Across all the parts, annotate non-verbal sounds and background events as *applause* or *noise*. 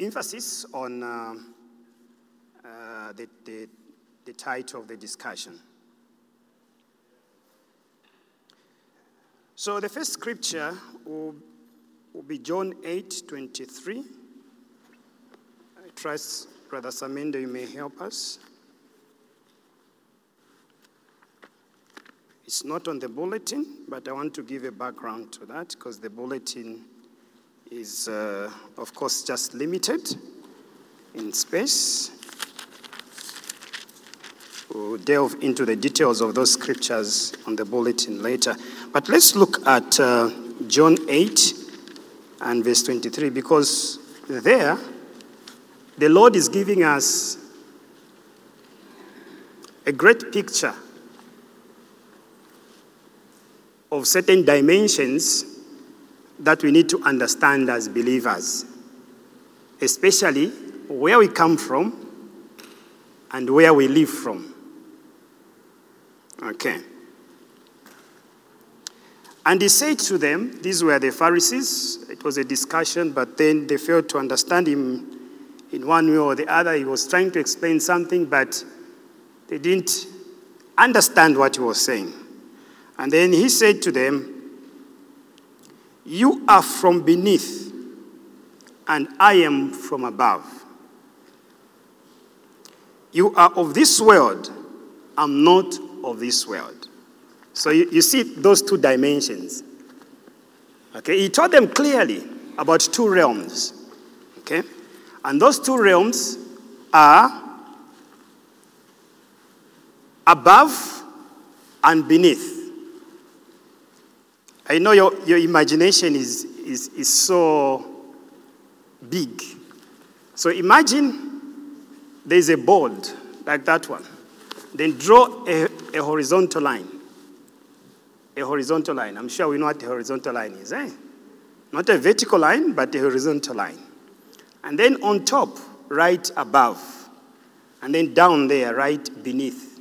emphasis on uh, uh, the, the, the title of the discussion. So the first scripture will, will be John 8 23. I trust Brother Samindo, you may help us. It's not on the bulletin, but I want to give a background to that because the bulletin is, uh, of course, just limited in space. We'll delve into the details of those scriptures on the bulletin later. But let's look at uh, John 8 and verse 23 because there the Lord is giving us a great picture of certain dimensions that we need to understand as believers, especially where we come from and where we live from. Okay. And he said to them, these were the Pharisees. It was a discussion, but then they failed to understand him in one way or the other. He was trying to explain something, but they didn't understand what he was saying. And then he said to them, You are from beneath, and I am from above. You are of this world, I'm not of this world. So you, you see those two dimensions. Okay, he told them clearly about two realms. Okay, and those two realms are above and beneath. I know your, your imagination is, is, is so big. So imagine there's a board like that one. Then draw a, a horizontal line. A horizontal line. I'm sure we know what a horizontal line is, eh? Not a vertical line, but a horizontal line. And then on top, right above. And then down there, right beneath.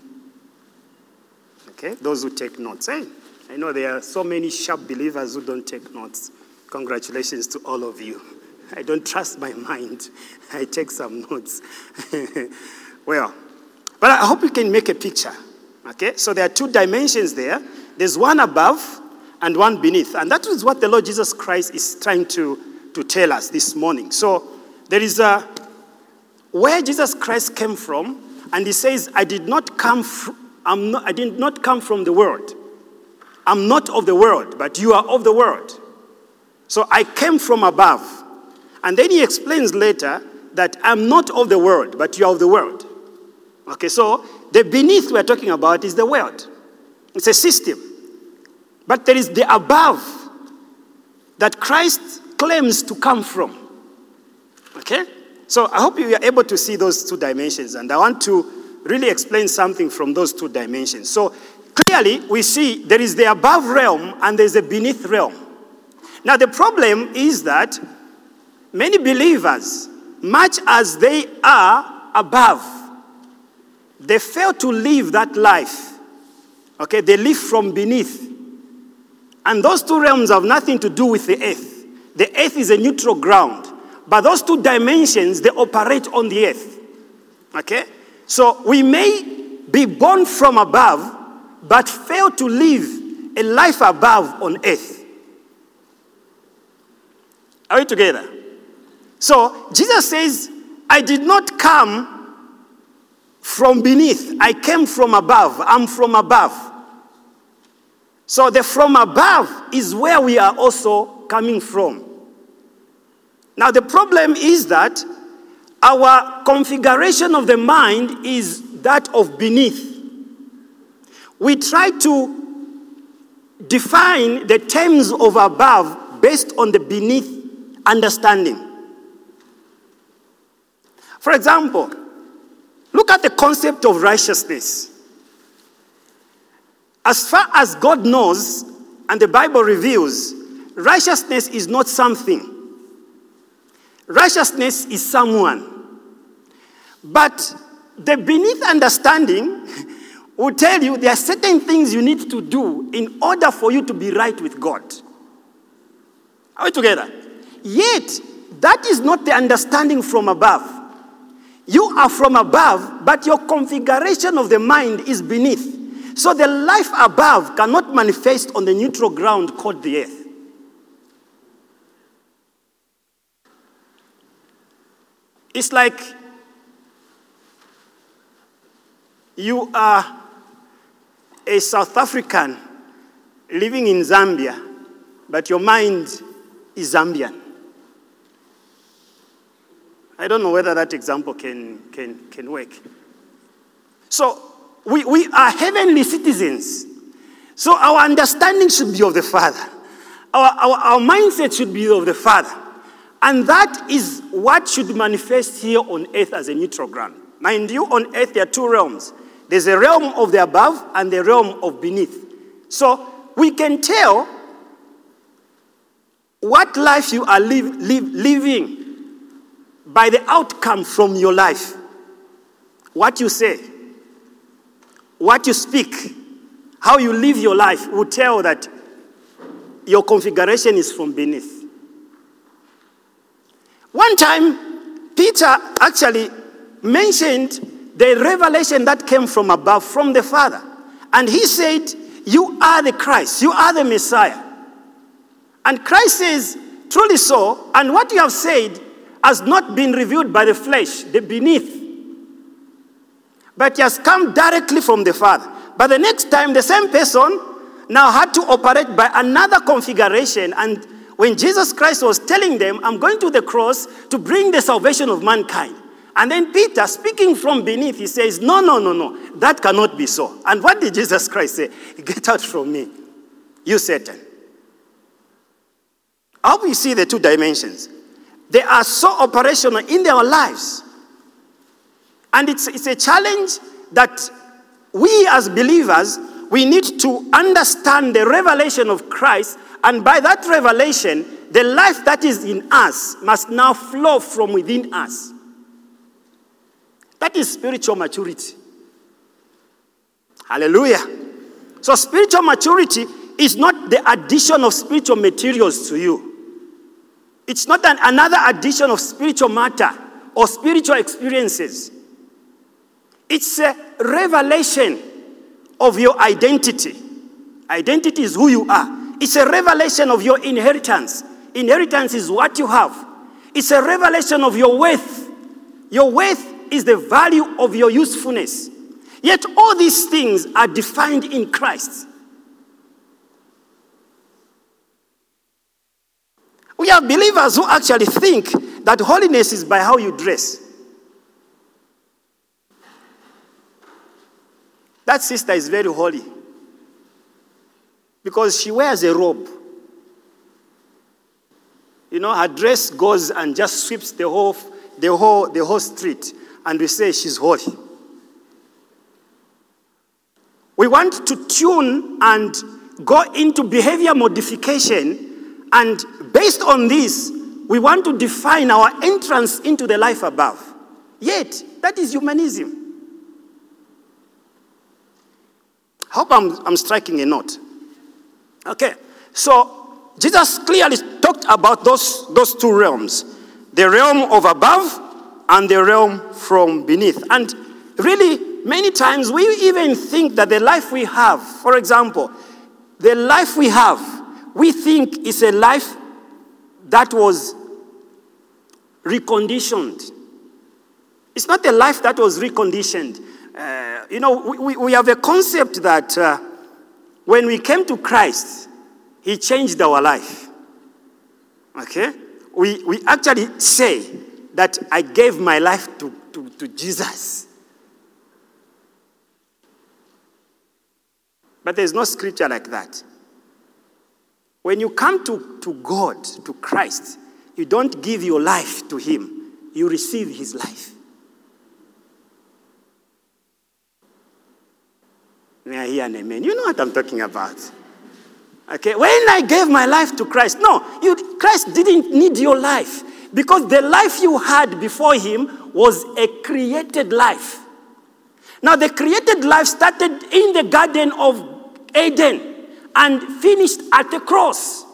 Okay? Those who take notes, eh? I know there are so many sharp believers who don't take notes. Congratulations to all of you. I don't trust my mind. *laughs* I take some notes. *laughs* well, but I hope you can make a picture. Okay? So there are two dimensions there. There's one above and one beneath. And that is what the Lord Jesus Christ is trying to, to tell us this morning. So there is a where Jesus Christ came from, and he says, I did not come fr- I'm not, I did not come from the world. I'm not of the world, but you are of the world. So I came from above. And then he explains later that I'm not of the world, but you are of the world. Okay, so the beneath we're talking about is the world. It's a system. But there is the above that Christ claims to come from. Okay? So I hope you are able to see those two dimensions, and I want to really explain something from those two dimensions. So clearly, we see there is the above realm and there's a beneath realm. Now, the problem is that many believers, much as they are above, they fail to live that life. Okay, they live from beneath. And those two realms have nothing to do with the earth. The earth is a neutral ground. But those two dimensions, they operate on the earth. Okay? So we may be born from above, but fail to live a life above on earth. Are we together? So Jesus says, I did not come from beneath, I came from above. I'm from above. So the from above is where we are also coming from. Now, the problem is that our configuration of the mind is that of beneath. We try to define the terms of above based on the beneath understanding. For example, look at the concept of righteousness. As far as God knows and the Bible reveals, righteousness is not something. Righteousness is someone. But the beneath understanding *laughs* will tell you there are certain things you need to do in order for you to be right with God. Are we together? Yet, That is not the understanding from above. You are from above, but your configuration of the mind is beneath. So the life above cannot manifest on the neutral ground called the earth. It's like you are a South African living in Zambia, but your mind is Zambian. I don't know whether that example can, can, can work. So, we, we are heavenly citizens. So, our understanding should be of the Father. Our, our, our mindset should be of the Father. And that is what should manifest here on earth as a neutral ground. Mind you, on earth there are two realms there's a realm of the above and the realm of beneath. So we can tell what life you are live, live, living by the outcome from your life. What you say, what you speak, how you live your life will tell that your configuration is from beneath. One time, Peter actually mentioned the revelation that came from above, from the Father. And he said, You are the Christ, you are the Messiah. And Christ says, Truly so, and what you have said has not been revealed by the flesh, the beneath, but has come directly from the Father. But the next time, the same person now had to operate by another configuration. And when Jesus Christ was telling them, I'm going to the cross to bring the salvation of mankind. And then Peter, speaking from beneath, he says, No, no, no, no, that cannot be so. And what did Jesus Christ say? *laughs* Get out from me, you Satan. How we see the two dimensions? They are so operational in their lives. And it's, it's a challenge that we as believers, we need to understand the revelation of Christ. And by that revelation, the life that is in us must now flow from within us. That is spiritual maturity. Hallelujah. So, spiritual maturity is not the addition of spiritual materials to you, it's not an, another addition of spiritual matter or spiritual experiences. It's a revelation of your identity. Identity is who you are. It's a revelation of your inheritance. Inheritance is what you have. It's a revelation of your worth. Your worth is the value of your usefulness. Yet all these things are defined in Christ. We are believers who actually think that holiness is by how you dress. That sister is very holy because she wears a robe. You know, her dress goes and just sweeps the whole, the whole, the whole street and we say she's holy. We want to tune and go into behavior modification, and based on this, we want to define our entrance into the life above. Yet, that is humanism. Hope I'm, I'm striking a note. Okay, so Jesus clearly talked about those, those two realms the realm of above and the realm from beneath. And really, many times we even think that the life we have, for example, the life we have, we think is a life that was reconditioned. It's not a life that was reconditioned. Uh, you know, we, we have a concept that uh, when we came to Christ, He changed our life. Okay? We, we actually say that I gave my life to, to, to Jesus. But there's no scripture like that. When you come to, to God, to Christ, you don't give your life to Him, you receive His life. May I hear an amen? You know what I'm talking about. Okay, when I gave my life to Christ, no, you, Christ didn't need your life. Because the life you had before him was a created life. Now, the created life started in the Garden of Eden and finished at the cross.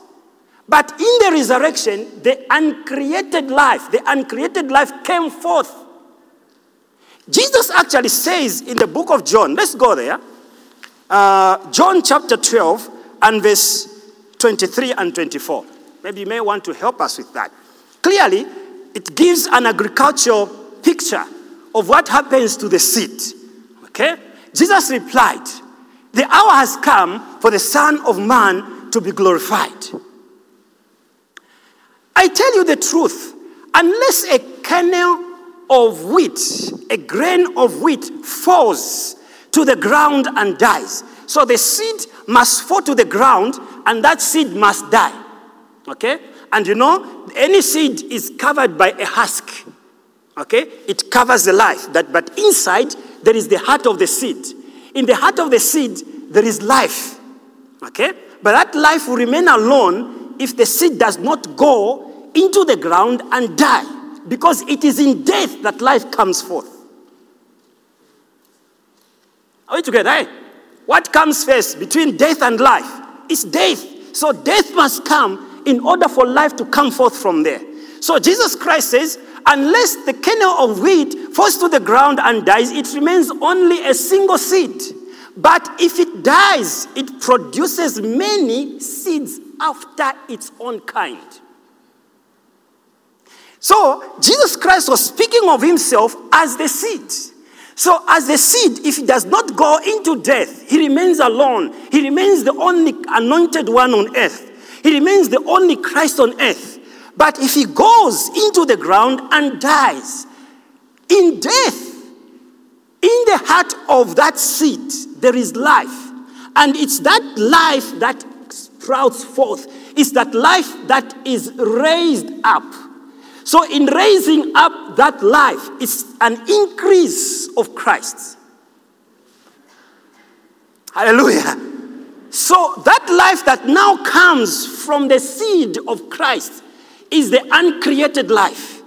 But in the resurrection, the uncreated life, the uncreated life came forth. Jesus actually says in the book of John, let's go there. Uh, John chapter 12 and verse 23 and 24. Maybe you may want to help us with that. Clearly, it gives an agricultural picture of what happens to the seed. Okay? Jesus replied, The hour has come for the Son of Man to be glorified. I tell you the truth, unless a kernel of wheat, a grain of wheat falls to the ground and dies. So the seed must fall to the ground and that seed must die. Okay? And you know, any seed is covered by a husk. Okay? It covers the life. That, but inside, there is the heart of the seed. In the heart of the seed, there is life. Okay? But that life will remain alone if the seed does not go into the ground and die. Because it is in death that life comes forth. Are we together? Eh? What comes first between death and life? It's death. So death must come in order for life to come forth from there. So Jesus Christ says, unless the kernel of wheat falls to the ground and dies, it remains only a single seed. But if it dies, it produces many seeds after its own kind. So, Jesus Christ was speaking of himself as the seed. So, as the seed, if it does not go into death, he remains alone. He remains the only anointed one on earth. He remains the only Christ on earth. But if he goes into the ground and dies, in death, in the heart of that seed, there is life. And it's that life that sprouts forth. It's that life that is raised up. So, in raising up that life, it's an increase of Christ. Hallelujah. So, that life that now comes from the seed of Christ is the uncreated life.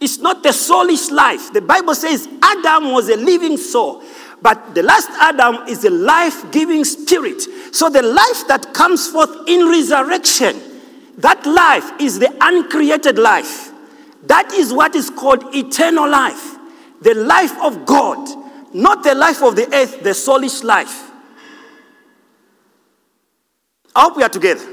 It's not the soulish life. The Bible says Adam was a living soul, but the last Adam is a life giving spirit. So the life that comes forth in resurrection, that life is the uncreated life. That is what is called eternal life, the life of God, not the life of the earth, the soulish life. I hope we are together.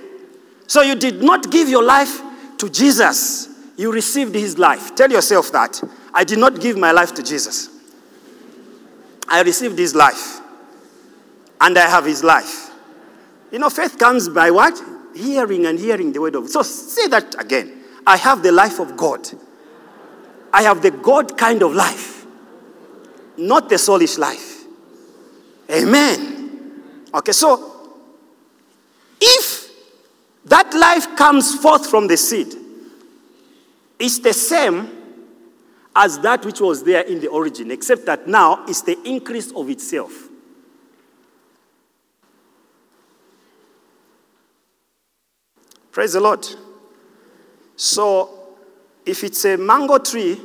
So you did not give your life to Jesus you received his life. Tell yourself that. I did not give my life to Jesus. I received his life. And I have his life. You know, faith comes by what? Hearing and hearing the word of God. So say that again. I have the life of God. I have the God kind of life, not the soulish life. Amen. Okay, so if that life comes forth from the seed, it's the same as that which was there in the origin, except that now it's the increase of itself. Praise the Lord. So, if it's a mango tree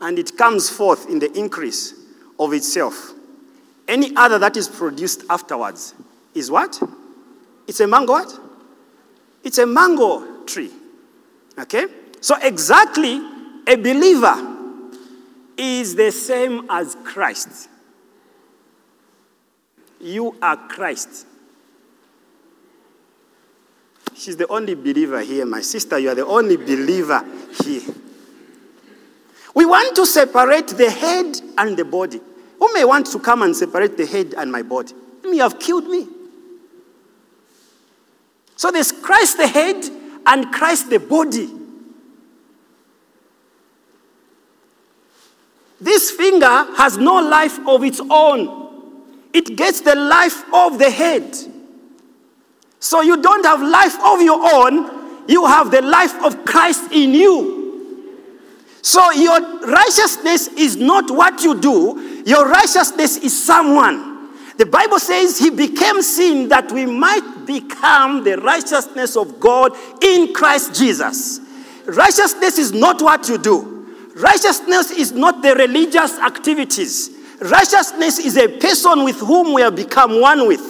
and it comes forth in the increase of itself, any other that is produced afterwards is what? It's a mango what? It's a mango tree. Okay? So, exactly, a believer is the same as Christ. You are Christ. She's the only believer here. My sister, you are the only believer here. We want to separate the head and the body. Who may want to come and separate the head and my body? You have killed me. So there's Christ the head and Christ the body. This finger has no life of its own. It gets the life of the head. So you don't have life of your own, you have the life of Christ in you. So your righteousness is not what you do, your righteousness is someone. The Bible says he became sin that we might become the righteousness of God in Christ Jesus. Righteousness is not what you do. Righteousness is not the religious activities. Righteousness is a person with whom we have become one with.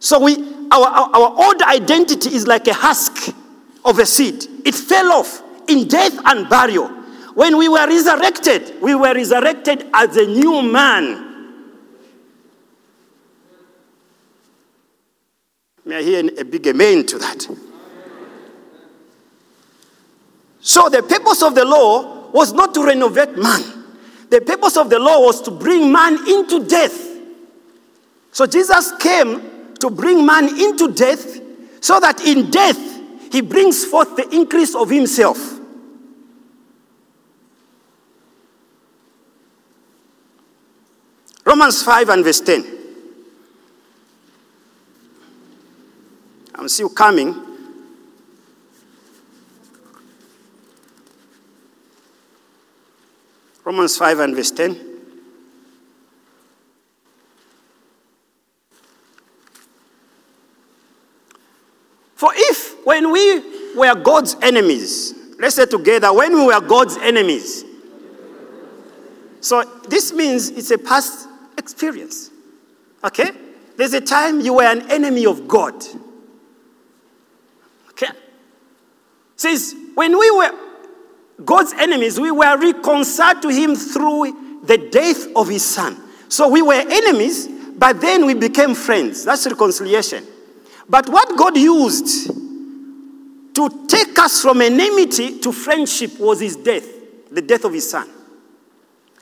So we, our, our, our old identity is like a husk. of a seed. It fell off in death and burial. When we were resurrected, we were resurrected as a new man. May I hear a big amen to that? So, the purpose of the law was not to renovate man, the purpose of the law was to bring man into death. So, Jesus came to bring man into death so that in death he brings forth the increase of himself. Romans 5 and verse 10. I'm still coming. Romans 5 and verse 10. For if, when we were God's enemies, let's say together, when we were God's enemies, so this means it's a past experience. Okay? There's a time you were an enemy of God. Okay? Says, when we were God's enemies, we were reconciled to Him through the death of His Son. So we were enemies, but then we became friends. That's reconciliation. But what God used to take us from enmity to friendship was His death, the death of His Son.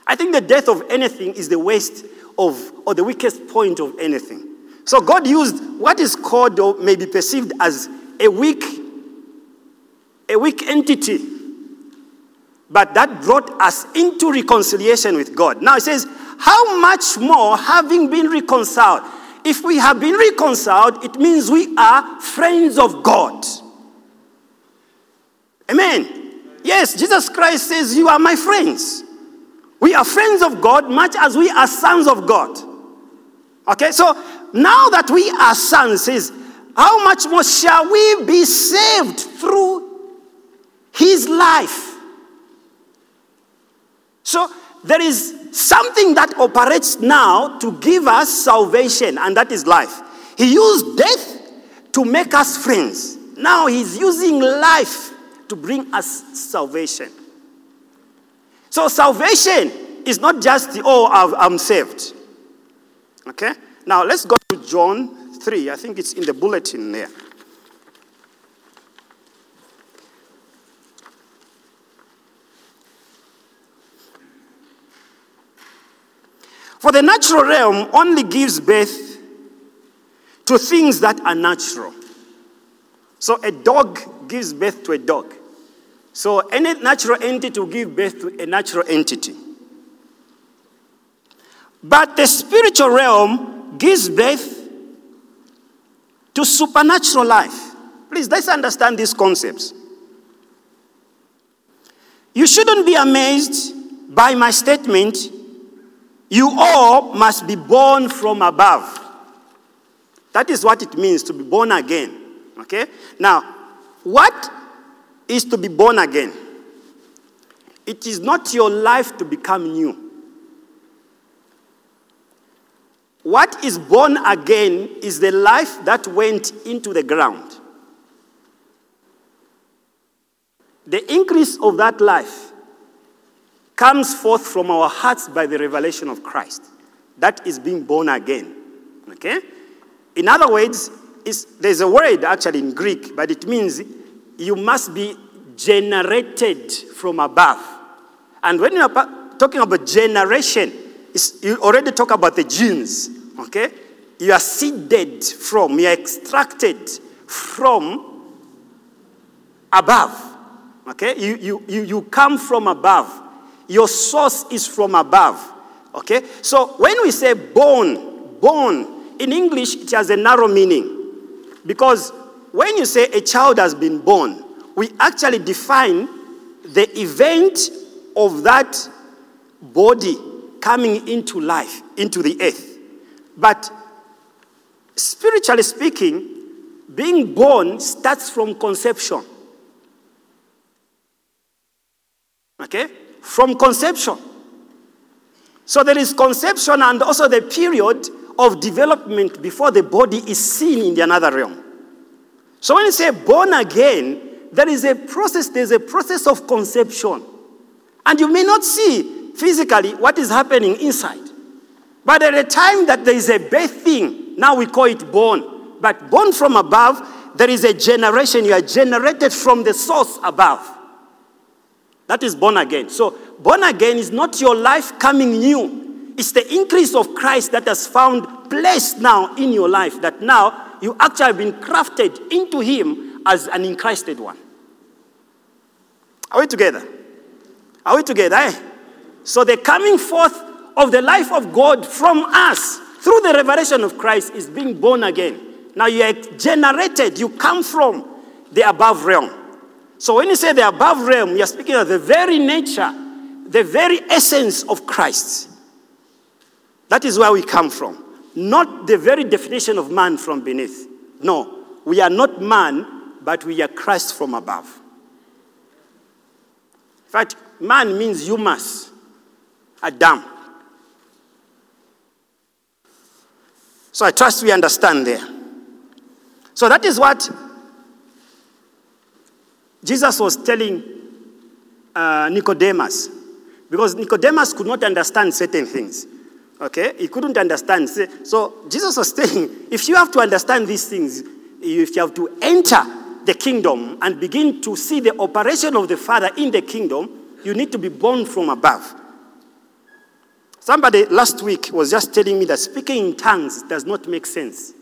I think the death of anything is the waste of, or the weakest point of anything. So God used what is called or may be perceived as a weak, a weak entity. But that brought us into reconciliation with God. Now it says, how much more having been reconciled? If we have been reconciled, it means we are friends of God. Amen. Yes, Jesus Christ says, You are my friends. We are friends of God much as we are sons of God. Okay, so now that we are sons, says, how much more shall we be saved through his life? So there is something that operates now to give us salvation, and that is life. He used death to make us friends. Now he's using life to bring us salvation. So salvation is not just, oh, I'm saved. Okay? Now let's go to John 3. I think it's in the bulletin there. For the natural realm only gives birth to things that are natural. So a dog gives birth to a dog. So any natural entity will give birth to a natural entity. But the spiritual realm gives birth to supernatural life. Please, let's understand these concepts. You shouldn't be amazed by my statement, you all must be born from above. That is what it means to be born again. Okay? Now, what is to be born again. It is not your life to become new. What is born again is the life that went into the ground. The increase of that life comes forth from our hearts by the revelation of Christ. That is being born again. Okay? In other words, there's a word actually in Greek, but it means you must be generated from above. And when you are talking about generation, you already talk about the genes, okay? You are seeded from, you are extracted from above, okay? You, you, you, you come from above. Your source is from above, okay? So when we say born, born, in English, it has a narrow meaning. Because when you say a child has been born, we actually define the event of that body coming into life, into the earth. But spiritually speaking, being born starts from conception. Okay? From conception. So there is conception and also the period of development before the body is seen in the another realm. So when you say born again, there is a process, there's a process of conception. And you may not see physically what is happening inside. But at the time that there is a birthing, now we call it born. But born from above, there is a generation. You are generated from the source above. That is born again. So, born again is not your life coming new. It's the increase of Christ that has found place now in your life. That now you actually have been crafted into Him as an incristed one. Are we together? Are we together? Eh? So, the coming forth of the life of God from us through the revelation of Christ is being born again. Now you are generated, you come from the above realm. So when you say the above realm, you're speaking of the very nature, the very essence of Christ. That is where we come from. Not the very definition of man from beneath. No, we are not man, but we are Christ from above. In fact, man means humus, Adam. So I trust we understand there. So that is what Jesus was telling uh, Nicodemus. Because Nicodemus could not understand certain things. Okay? He couldn't understand. So Jesus was saying, if you have to understand these things, if you have to enter the kingdom and begin to see the operation of the Father in the kingdom, you need to be born from above. Somebody last week was just telling me that speaking in tongues does not make sense.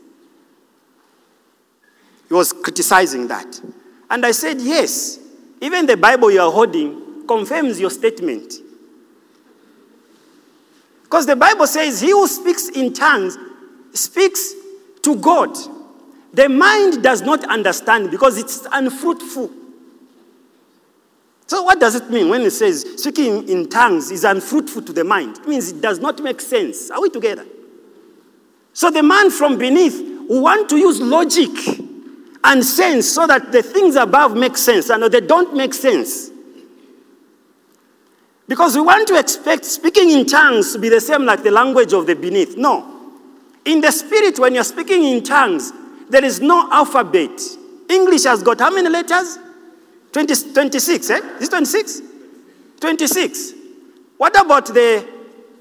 He was criticizing that. And I said, yes, even the Bible you are holding confirms your statement. Because the Bible says, he who speaks in tongues speaks to God. The mind does not understand because it's unfruitful. So, what does it mean when it says speaking in tongues is unfruitful to the mind? It means it does not make sense. Are we together? So, the man from beneath who want to use logic and sense so that the things above make sense and they don't make sense. Because we want to expect speaking in tongues to be the same like the language of the beneath. No. In the spirit, when you're speaking in tongues, there is no alphabet. English has got how many letters? 20, 26, eh? Is 26? 26. What about the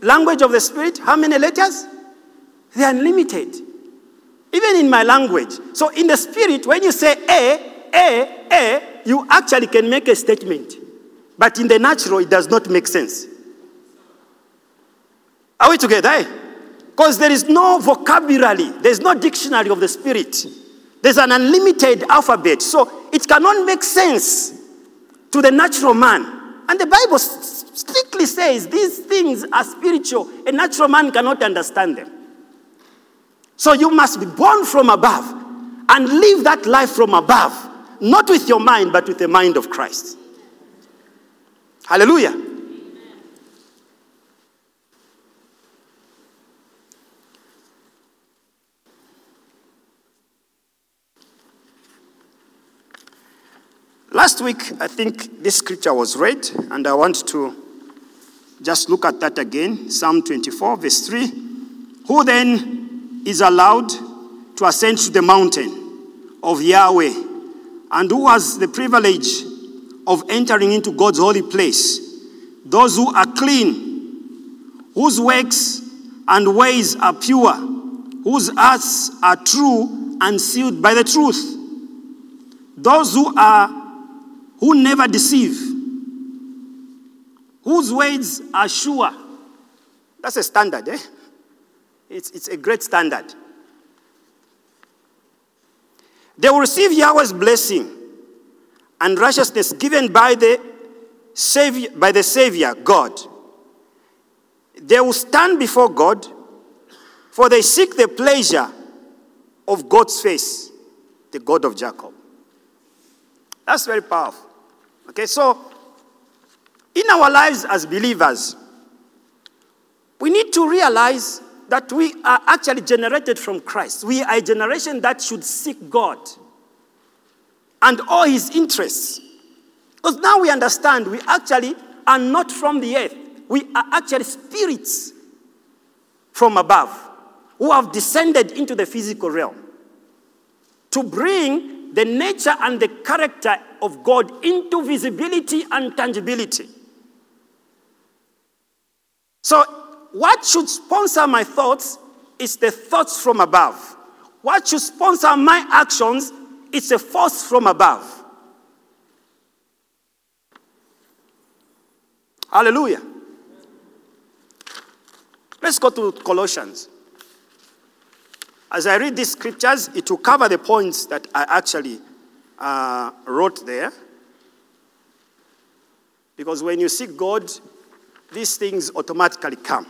language of the Spirit? How many letters? They are unlimited. Even in my language. So in the Spirit, when you say A, A, A, you actually can make a statement. But in the natural, it does not make sense. Are we together? Eh? Because there is no vocabulary, there's no dictionary of the Spirit. There's an unlimited alphabet. So it cannot make sense to the natural man. And the Bible strictly says these things are spiritual. A natural man cannot understand them. So you must be born from above and live that life from above, not with your mind, but with the mind of Christ. Hallelujah. Last week, I think this scripture was read, and I want to just look at that again. Psalm 24, verse 3. Who then is allowed to ascend to the mountain of Yahweh, and who has the privilege of entering into God's holy place? Those who are clean, whose works and ways are pure, whose hearts are true and sealed by the truth. Those who are who never deceive, whose words are sure. That's a standard, eh? It's, it's a great standard. They will receive Yahweh's blessing and righteousness given by the Savior, by the Savior, God. They will stand before God, for they seek the pleasure of God's face, the God of Jacob. That's very powerful. Okay, so in our lives as believers, we need to realize that we are actually generated from Christ. We are a generation that should seek God and all his interests. Because now we understand we actually are not from the earth, we are actually spirits from above who have descended into the physical realm to bring the nature and the character of God into visibility and tangibility. So, what should sponsor my thoughts is the thoughts from above. What should sponsor my actions is a force from above. Hallelujah. Let's go to Colossians. As I read these scriptures, it will cover the points that I actually uh, wrote there. Because when you seek God, these things automatically come.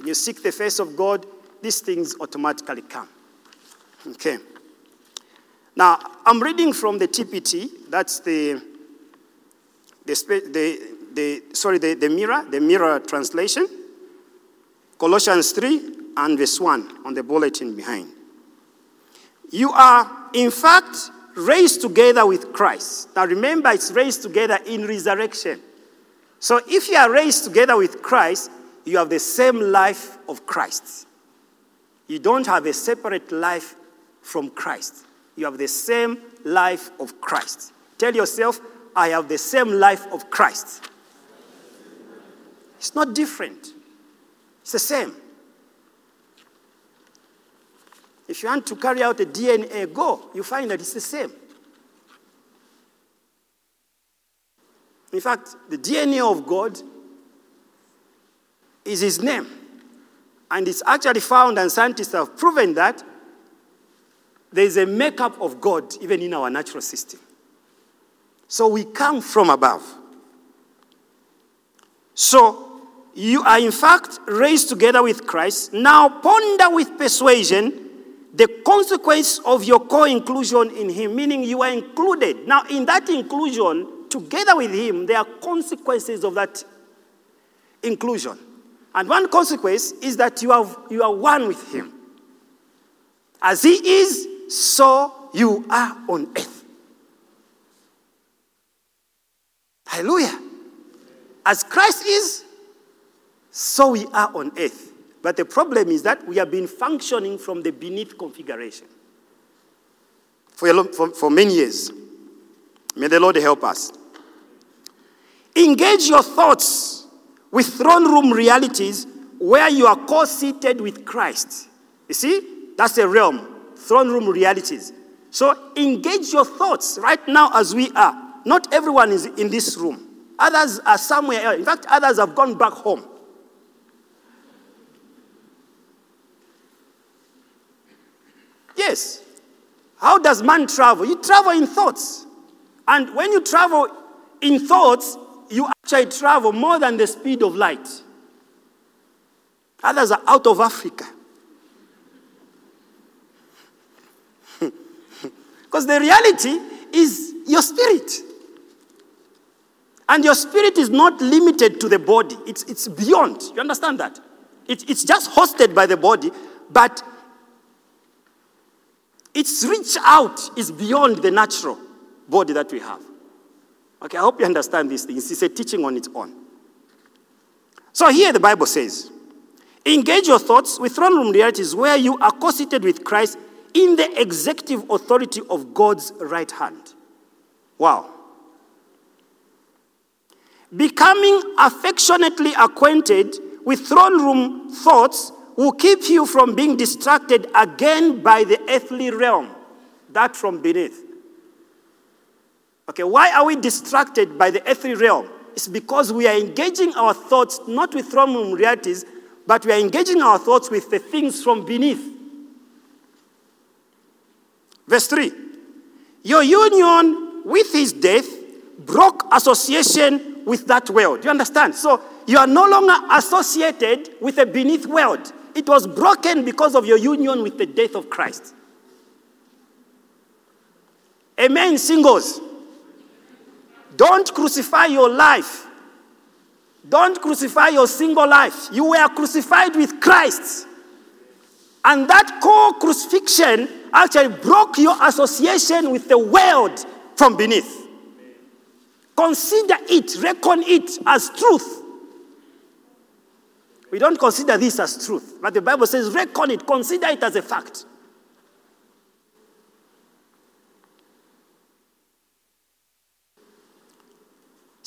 When you seek the face of God, these things automatically come. Okay. Now, I'm reading from the TPT, that's the, the, the, the sorry, the, the mirror, the mirror translation. Colossians 3 and verse 1 on the bulletin behind. You are, in fact, raised together with Christ. Now remember, it's raised together in resurrection. So if you are raised together with Christ, you have the same life of Christ. You don't have a separate life from Christ. You have the same life of Christ. Tell yourself, I have the same life of Christ. It's not different, it's the same. If you want to carry out a DNA, go. You find that it's the same. In fact, the DNA of God is his name. And it's actually found, and scientists have proven that there is a makeup of God even in our natural system. So we come from above. So you are in fact raised together with Christ. Now ponder with persuasion the consequence of your co inclusion in Him, meaning you are included. Now, in that inclusion, together with Him, there are consequences of that inclusion. And one consequence is that you, have, you are one with Him. As He is, so you are on earth. Hallelujah. As Christ is, so we are on earth. But the problem is that we have been functioning from the beneath configuration for, long, for, for many years. May the Lord help us. Engage your thoughts with throne room realities where you are co seated with Christ. You see, that's a realm, throne room realities. So engage your thoughts right now as we are. Not everyone is in this room, others are somewhere else. In fact, others have gone back home. Yes. How does man travel? You travel in thoughts. And when you travel in thoughts, you actually travel more than the speed of light. Others are out of Africa. *laughs* Because the reality is your spirit. And your spirit is not limited to the body, it's, it's beyond. You understand that? It, it's just hosted by the body, but its reach out is beyond the natural body that we have. Okay, I hope you understand these things. It's a teaching on its own. So here the Bible says, engage your thoughts with throne room realities where you are co-seated with Christ in the executive authority of God's right hand. Wow. Becoming affectionately acquainted with throne room thoughts will keep you from being distracted again by the earthly realm, that from beneath. Okay, why are we distracted by the earthly realm? It's because we are engaging our thoughts not with room realities, but we are engaging our thoughts with the things from beneath. Verse 3 Your union with his death broke association with that world. Do you understand? So you are no longer associated with a beneath world. It was broken because of your union with the death of Christ. Amen, singles. Don't crucify your life. Don't crucify your single life. You were crucified with Christ. And that core crucifixion actually broke your association with the world from beneath. Consider it, reckon it as truth. We don't consider this as truth, but the Bible says, reckon it, consider it as a fact.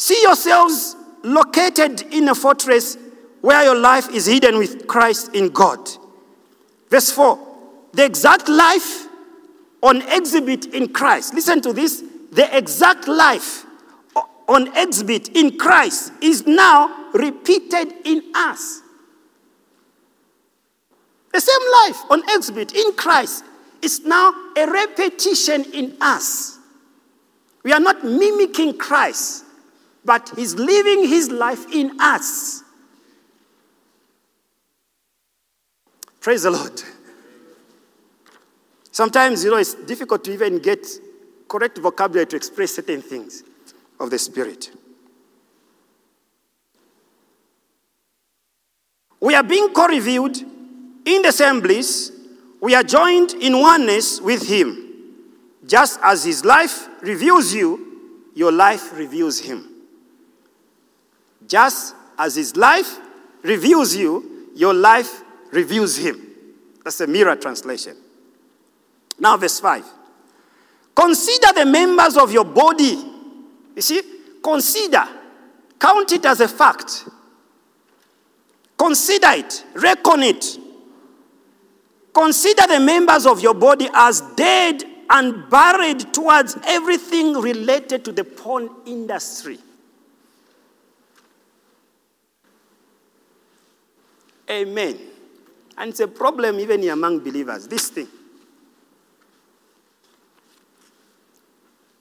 See yourselves located in a fortress where your life is hidden with Christ in God. Verse 4 The exact life on exhibit in Christ. Listen to this. The exact life on exhibit in Christ is now repeated in us. The same life on exhibit in Christ is now a repetition in us. We are not mimicking Christ, but He's living His life in us. Praise the Lord. Sometimes, you know, it's difficult to even get correct vocabulary to express certain things of the Spirit. We are being co revealed in the assemblies, we are joined in oneness with Him. Just as His life reveals you, your life reveals Him. Just as His life reveals you, your life reveals Him. That's a mirror translation. Now, verse 5. Consider the members of your body. You see, consider, count it as a fact. Consider it, reckon it. Consider the members of your body as dead and buried towards everything related to the porn industry. Amen. And it's a problem even among believers, this thing.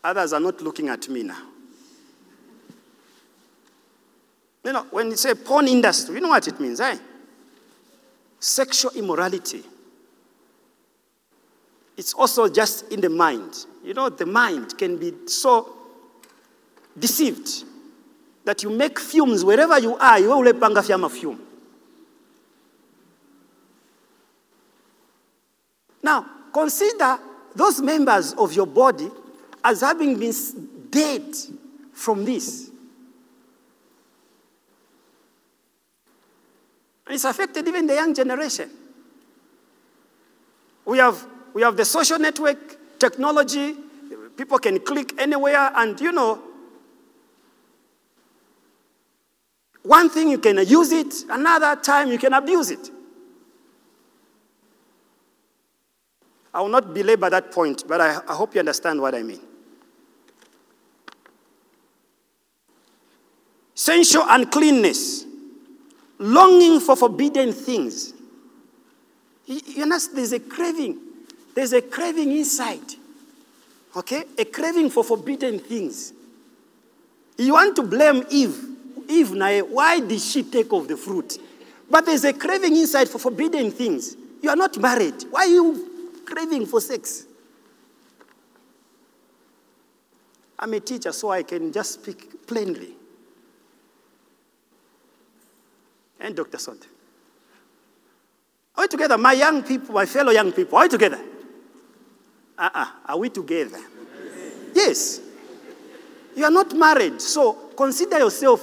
Others are not looking at me now. You know, when you say porn industry, you know what it means, eh? Sexual immorality. It's also just in the mind. You know, the mind can be so deceived that you make fumes wherever you are, you will panga fyama Now, consider those members of your body as having been dead from this. And it's affected even the young generation. We have, we have the social network technology. People can click anywhere, and you know, one thing you can use it, another time you can abuse it. I will not belabor that point, but I, I hope you understand what I mean. sensual uncleanness, longing for forbidden things. You know, there's a craving. There's a craving inside. Okay? A craving for forbidden things. You want to blame Eve. Eve, now, why did she take of the fruit? But there's a craving inside for forbidden things. You are not married. Why are you craving for sex? I'm a teacher, so I can just speak plainly. and Dr. Sonte. Are we together? My young people, my fellow young people, are we together? Uh-uh. Are we together? Yes. You are not married, so consider yourself,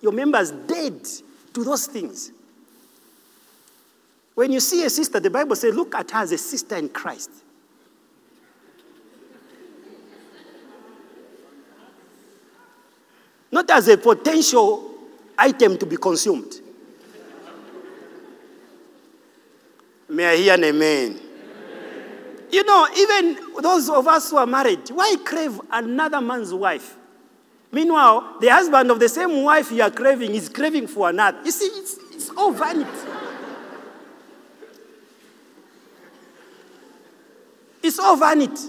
your members, dead to those things. When you see a sister, the Bible says, look at her as a sister in Christ. Not as a potential item to be consumed. May I hear an amen? amen? You know, even those of us who are married, why crave another man's wife? Meanwhile, the husband of the same wife you are craving is craving for another. You see, it's, it's all vanity. It's all vanity.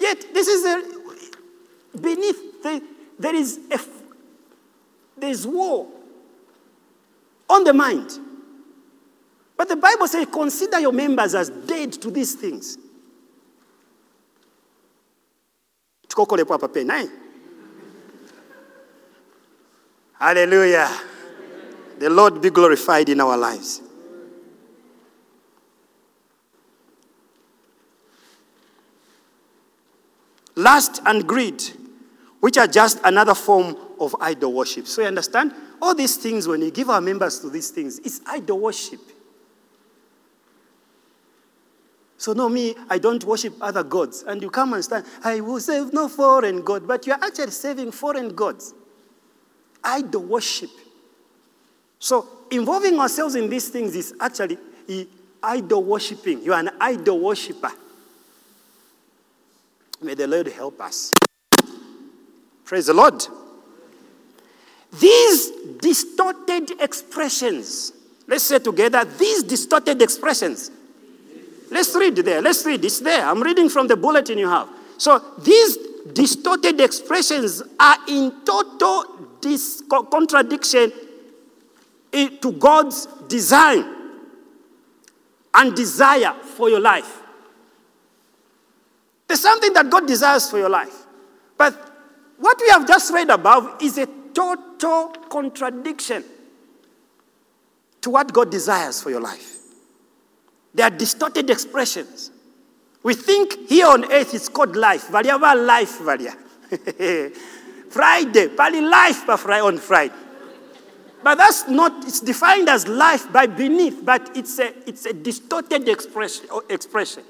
Yet, this is a, beneath, the, there is a, there's war on the mind. But the Bible says, consider your members as dead to these things. Hallelujah. The Lord be glorified in our lives. Lust and greed, which are just another form of idol worship. So you understand? All these things, when you give our members to these things, it's idol worship. So, no, me, I don't worship other gods. And you come and stand, I will save no foreign God. But you're actually saving foreign gods. Idol worship. So, involving ourselves in these things is actually idol worshiping. You are an idol worshiper. May the Lord help us. Praise the Lord. These distorted expressions, let's say together, these distorted expressions. Let's read there. Let's read. It's there. I'm reading from the bulletin you have. So these distorted expressions are in total dis- contradiction eh, to God's design and desire for your life. There's something that God desires for your life. But what we have just read above is a total contradiction to what God desires for your life. They are distorted expressions. We think here on earth it's called life. Variable life, varia. *laughs* Friday, probably life on Friday. But that's not, it's defined as life by beneath, but it's a, it's a distorted expression. expression.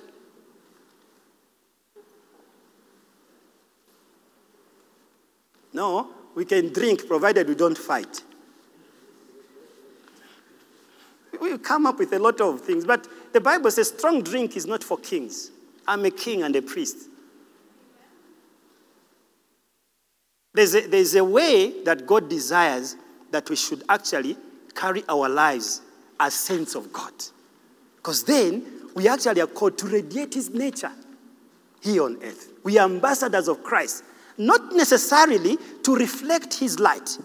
No, we can drink provided we don't fight. We come up with a lot of things, but the Bible says strong drink is not for kings. I'm a king and a priest. There's a, there's a way that God desires that we should actually carry our lives as saints of God. Because then we actually are called to radiate His nature here on earth. We are ambassadors of Christ not necessarily to reflect his light.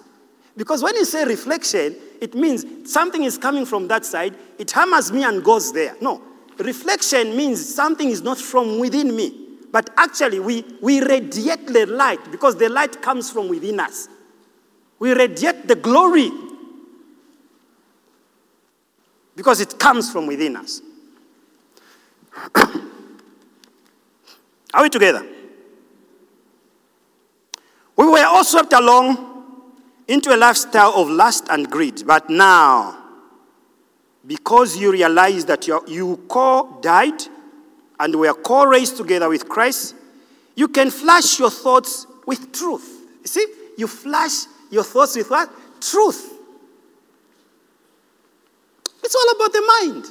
Because when you say reflection, it means something is coming from that side, it hammers me and goes there. No. Reflection means something is not from within me, but actually we, we radiate the light because the light comes from within us. We radiate the glory because it comes from within us. *coughs* Are we together? We were all swept along into a lifestyle of lust and greed. But now, because you realize that you, you co died and were co raised together with Christ, you can flash your thoughts with truth. You see, you flash your thoughts with what? Truth. It's all about the mind.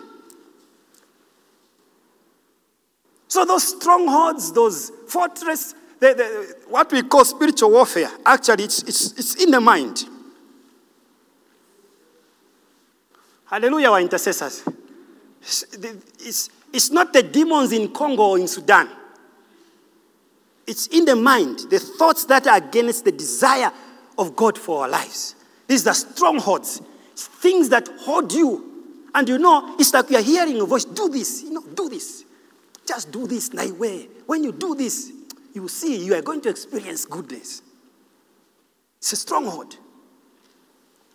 So those strongholds, those fortresses, the, the, what we call spiritual warfare, actually, it's, it's, it's in the mind. Hallelujah, our intercessors. It's, it's, it's not the demons in Congo or in Sudan. It's in the mind, the thoughts that are against the desire of God for our lives. These are strongholds, things that hold you. And you know, it's like you're hearing a voice do this, you know, do this. Just do this, way. When you do this, you see you are going to experience goodness. It's a stronghold.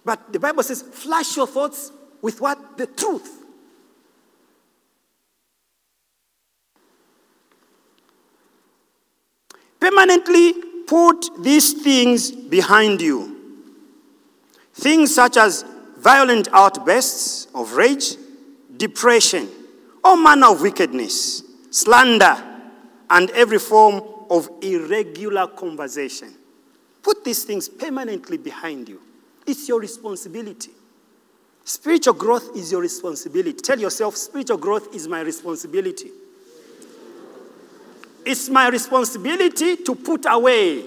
But the Bible says, flash your thoughts with what? The truth. Permanently put these things behind you. Things such as violent outbursts of rage, depression, all manner of wickedness, slander, and every form of irregular conversation. Put these things permanently behind you. It's your responsibility. Spiritual growth is your responsibility. Tell yourself, spiritual growth is my responsibility. It's my responsibility to put away.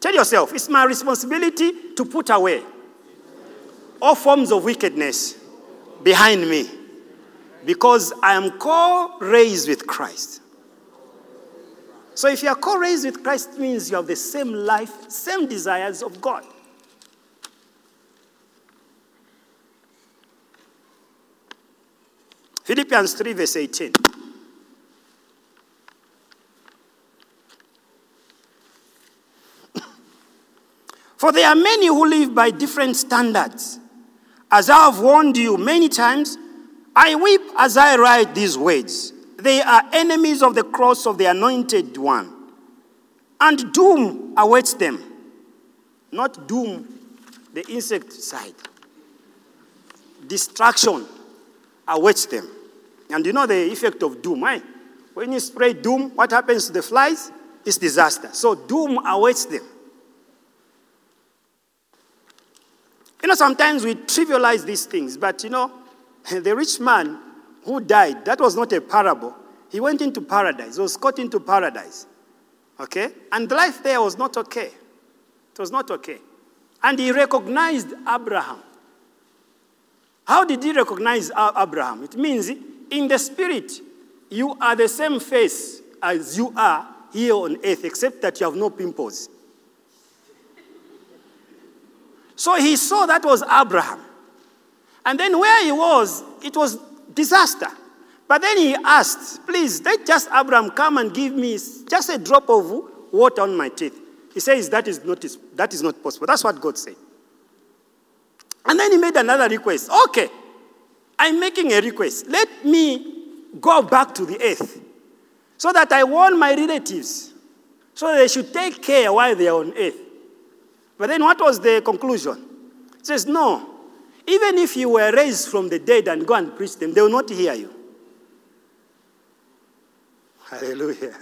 Tell yourself, it's my responsibility to put away all forms of wickedness behind me because I am co raised with Christ. So if you are co-raised with Christ, means you have the same life, same desires of God. Philippians 3, verse 18. *coughs* For there are many who live by different standards. As I have warned you many times, I weep as I write these words. They are enemies of the cross of the anointed one. And doom awaits them. Not doom, the insect side. Destruction awaits them. And you know the effect of doom, right? When you spray doom, what happens to the flies? It's disaster. So doom awaits them. You know, sometimes we trivialize these things, but you know, *laughs* the rich man who died, that was not a parable. He went into paradise, he was caught into paradise. Okay? And life there was not okay. It was not okay. And he recognized Abraham. How did he recognize Abraham? It means in the spirit, you are the same face as you are here on earth, except that you have no pimples. So he saw that was Abraham. And then where he was, it was disaster. But then he asked, please, let just Abraham come and give me just a drop of water on my teeth. He says that is not, that is not possible. That's what God said. And then he made another request. Okay, I'm making a request. Let me go back to the earth so that I warn my relatives so they should take care while they are on earth. But then what was the conclusion? He says, No, even if you were raised from the dead and go and preach them, they will not hear you. Hallelujah.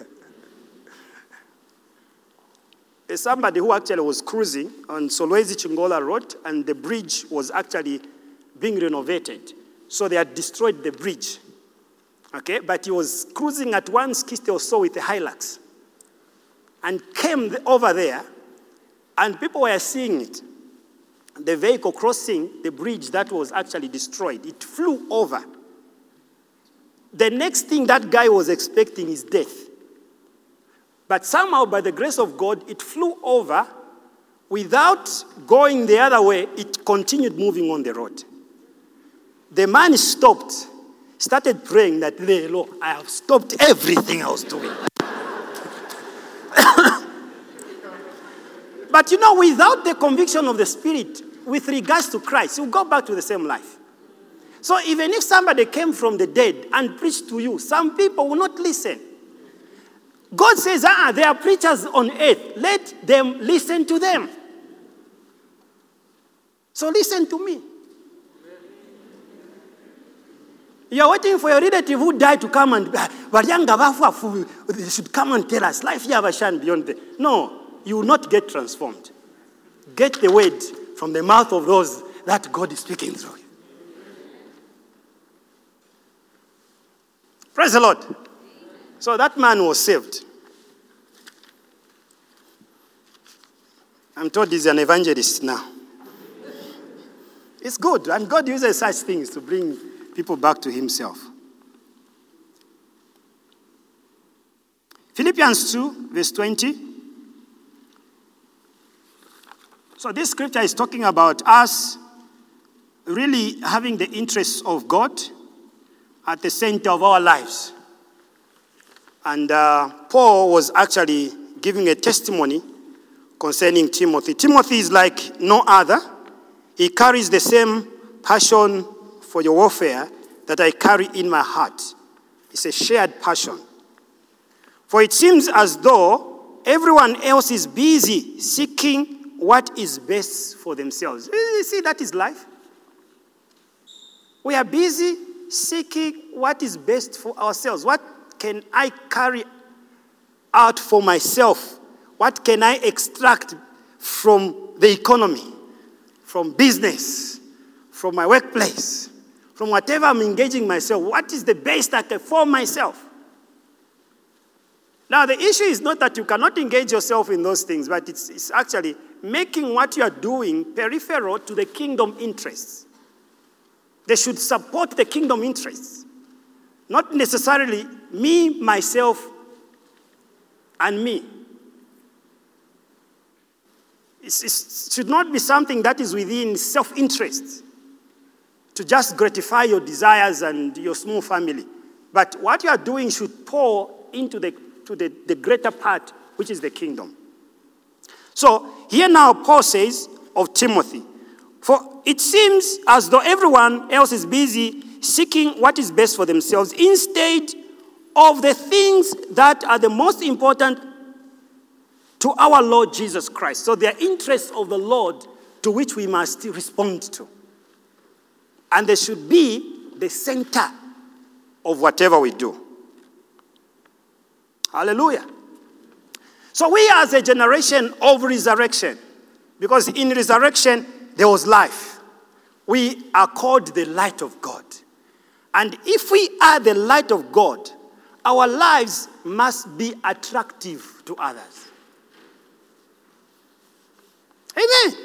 Somebody who actually was cruising on Solwezi Chingola Road, and the bridge was actually being renovated. So they had destroyed the bridge. Okay, but he was cruising at 160 or so with a Hilux and came over there, and people were seeing it. The vehicle crossing the bridge that was actually destroyed, it flew over. The next thing that guy was expecting is death. But somehow, by the grace of God, it flew over without going the other way, it continued moving on the road. The man stopped, started praying that, Lord, I have stopped everything I was doing. *coughs* but you know, without the conviction of the Spirit with regards to Christ, you go back to the same life. So even if somebody came from the dead and preached to you, some people will not listen. God says, ah, there are preachers on earth. Let them listen to them. So listen to me. You're waiting for your relative who died to come and they should come and tell us life here shine beyond the. No, you will not get transformed. Get the word from the mouth of those that God is speaking through. Praise the Lord. So that man was saved. I'm told he's an evangelist now. It's good, and God uses such things to bring people back to Himself. Philippians 2, verse 20. So, this scripture is talking about us really having the interests of God at the center of our lives. And uh, Paul was actually giving a testimony concerning Timothy. Timothy is like no other. He carries the same passion for your warfare that I carry in my heart. It's a shared passion. For it seems as though everyone else is busy seeking what is best for themselves. You see, that is life. We are busy seeking what is best for ourselves. What can I carry out for myself? What can I extract from the economy, from business, from my workplace, from whatever I'm engaging myself? What is the best I can for myself? Now, the issue is not that you cannot engage yourself in those things, but it's, it's actually making what you are doing peripheral to the kingdom interests. They should support the kingdom interests, not necessarily me, myself, and me. it should not be something that is within self interest to just gratify your desires and your small family. But what you are doing should pour into the, to the, the greater part, which is the kingdom. So here now, Paul says of Timothy, for it seems as though everyone else is busy seeking what is best for themselves instead of the things that are the most important to our Lord Jesus Christ. So, are interests of the Lord to which we must respond to. And they should be the center of whatever we do. Hallelujah. So we as a generation of resurrection, because in resurrection there was life. We are called the light of God. And if we are the light of God, our lives must be attractive to others. Amen.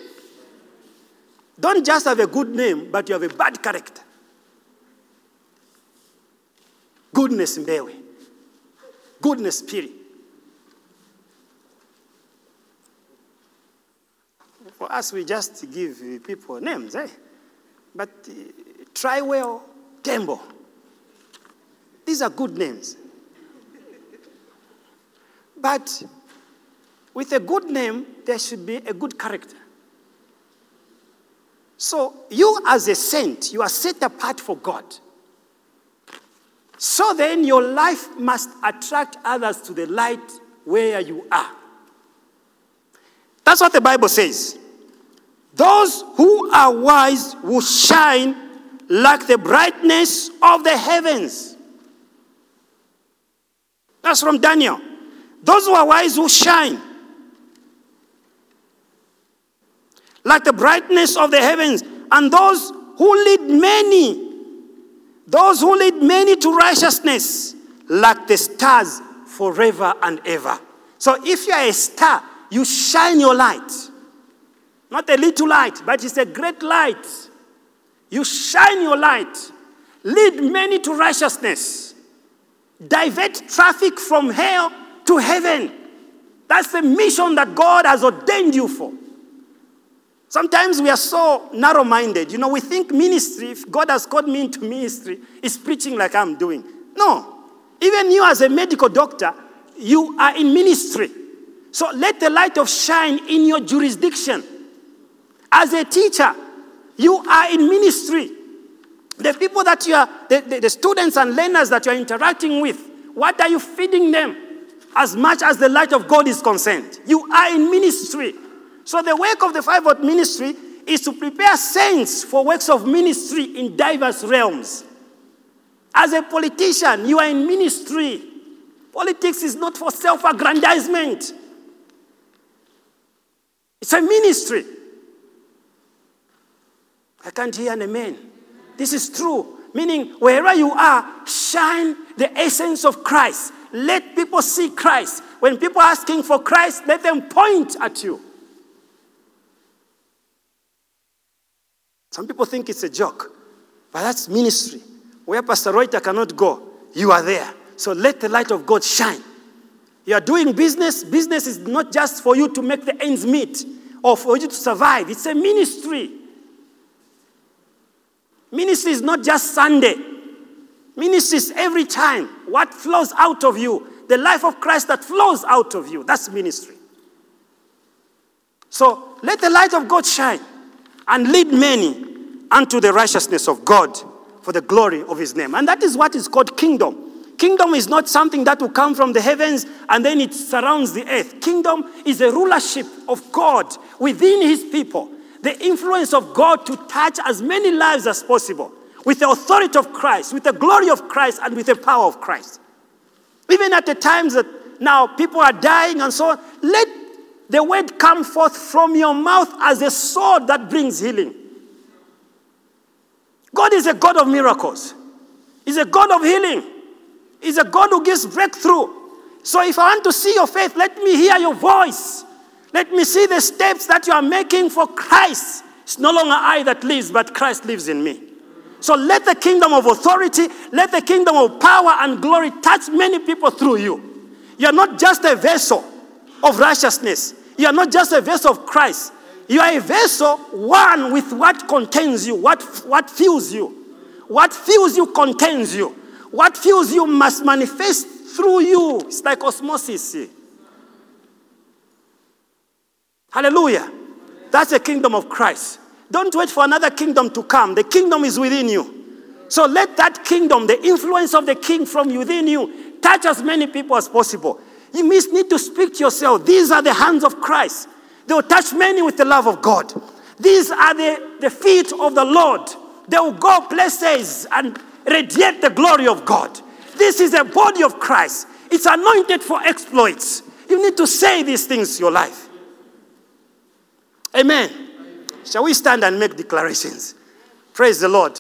Don't just have a good name, but you have a bad character. Goodness mbewe. Goodness spirit. For us, we just give people names, eh? But uh, try well, Tembo. These are good names. But with a good name, there should be a good character. So, you as a saint, you are set apart for God. So then, your life must attract others to the light where you are. That's what the Bible says. Those who are wise will shine like the brightness of the heavens. That's from Daniel. Those who are wise will shine like the brightness of the heavens. And those who lead many, those who lead many to righteousness, like the stars forever and ever. So if you are a star, you shine your light. Not a little light, but it's a great light. You shine your light, lead many to righteousness, divert traffic from hell to heaven. That's the mission that God has ordained you for. Sometimes we are so narrow minded. You know, we think ministry, if God has called me into ministry, is preaching like I'm doing. No. Even you, as a medical doctor, you are in ministry. So let the light of shine in your jurisdiction. As a teacher, you are in ministry. The people that you are, the, the, the students and learners that you are interacting with, what are you feeding them? As much as the light of God is concerned, you are in ministry. So the work of the fivefold ministry is to prepare saints for works of ministry in diverse realms. As a politician, you are in ministry. Politics is not for self aggrandizement, it's a ministry. I can't hear an amen. This is true. Meaning, wherever you are, shine the essence of Christ. Let people see Christ. When people are asking for Christ, let them point at you. Some people think it's a joke, but that's ministry. Where Pastor Reuter cannot go, you are there. So let the light of God shine. You are doing business. Business is not just for you to make the ends meet or for you to survive, it's a ministry. Ministry is not just Sunday. Ministry is every time. What flows out of you, the life of Christ that flows out of you, that's ministry. So let the light of God shine and lead many unto the righteousness of God for the glory of his name. And that is what is called kingdom. Kingdom is not something that will come from the heavens and then it surrounds the earth. Kingdom is a rulership of God within his people the influence of God to touch as many lives as possible with the authority of Christ, with the glory of Christ, and with the power of Christ. Even at the times that now people are dying and so on, let the word come forth from your mouth as a sword that brings healing. God is a God of miracles, He's a God of healing, He's a God who gives breakthrough. So if I want to see your faith, let me hear your voice. Let me see the steps that you are making for Christ. It's no longer I that lives, but Christ lives in me. So let the kingdom of authority, let the kingdom of power and glory touch many people through you. You are not just a vessel of righteousness, you are not just a vessel of Christ. You are a vessel, one with what contains you, what, what fills you. What fills you contains you. What fills you must manifest through you. It's like osmosis. Hallelujah. That's the kingdom of Christ. Don't wait for another kingdom to come. The kingdom is within you. So let that kingdom, the influence of the king from within you, touch as many people as possible. You must need to speak to yourself. These are the hands of Christ. They will touch many with the love of God. These are the, the feet of the Lord. They will go places and radiate the glory of God. This is a body of Christ. It's anointed for exploits. You need to say these things your life. Amen. Shall we stand and make declarations? Praise the Lord.